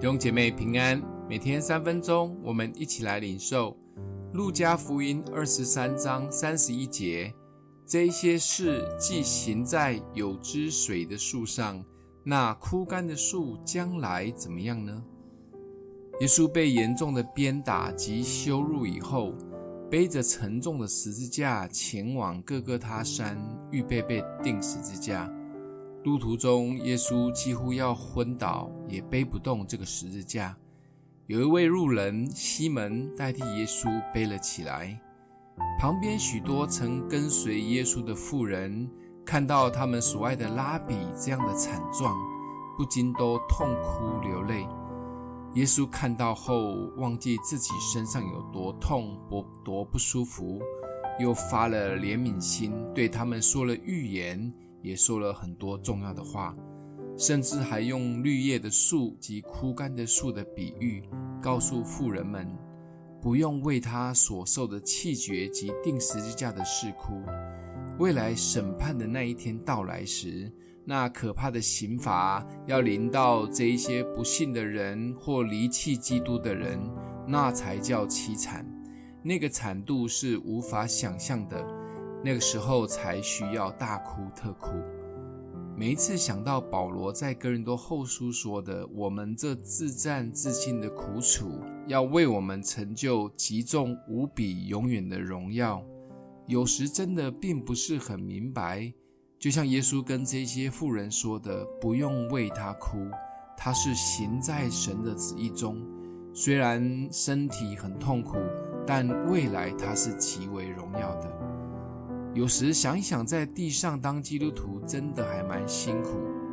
弟兄姐妹平安，每天三分钟，我们一起来领受路加福音二十三章三十一节。这些事既行在有汁水的树上，那枯干的树将来怎么样呢？耶稣被严重的鞭打及羞辱以后，背着沉重的十字架前往各各他山，预备被钉十字架。路途中，耶稣几乎要昏倒，也背不动这个十字架。有一位路人西门代替耶稣背了起来。旁边许多曾跟随耶稣的妇人看到他们所爱的拉比这样的惨状，不禁都痛哭流泪。耶稣看到后，忘记自己身上有多痛、多多不舒服，又发了怜悯心，对他们说了预言。也说了很多重要的话，甚至还用绿叶的树及枯干的树的比喻，告诉妇人们不用为他所受的气绝及钉十字架的事哭。未来审判的那一天到来时，那可怕的刑罚要临到这一些不信的人或离弃基督的人，那才叫凄惨。那个惨度是无法想象的。那个时候才需要大哭特哭。每一次想到保罗在哥林多后书说的“我们这自战自尽的苦楚，要为我们成就极重无比永远的荣耀”，有时真的并不是很明白。就像耶稣跟这些妇人说的：“不用为他哭，他是行在神的旨意中。虽然身体很痛苦，但未来他是极为荣耀的。”有时想一想，在地上当基督徒真的还蛮辛苦。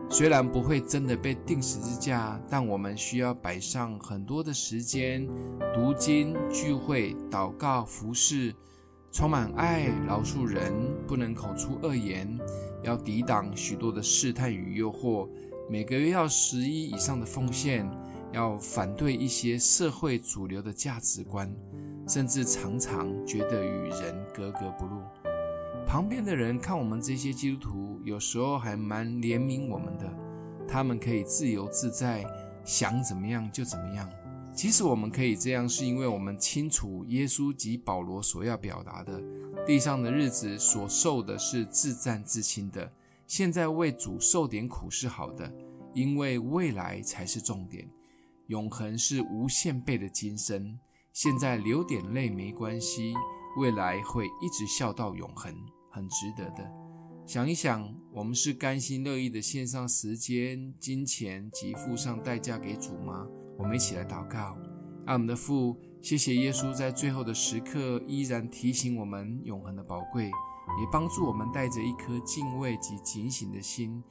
虽然不会真的被钉十字架，但我们需要摆上很多的时间，读经、聚会、祷告、服侍，充满爱，饶恕人，不能口出恶言，要抵挡许多的试探与诱惑。每个月要十一以上的奉献，要反对一些社会主流的价值观，甚至常常觉得与人格格不入。旁边的人看我们这些基督徒，有时候还蛮怜悯我们的。他们可以自由自在，想怎么样就怎么样。其实我们可以这样，是因为我们清楚耶稣及保罗所要表达的：地上的日子所受的是自战自亲的，现在为主受点苦是好的，因为未来才是重点。永恒是无限倍的今生，现在流点泪没关系，未来会一直笑到永恒。很值得的。想一想，我们是甘心乐意的献上时间、金钱及付上代价给主吗？我们一起来祷告。爱我们的父，谢谢耶稣在最后的时刻依然提醒我们永恒的宝贵，也帮助我们带着一颗敬畏及警醒的心，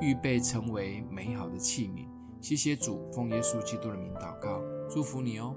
预备成为美好的器皿。谢谢主，奉耶稣基督的名祷告，祝福你哦。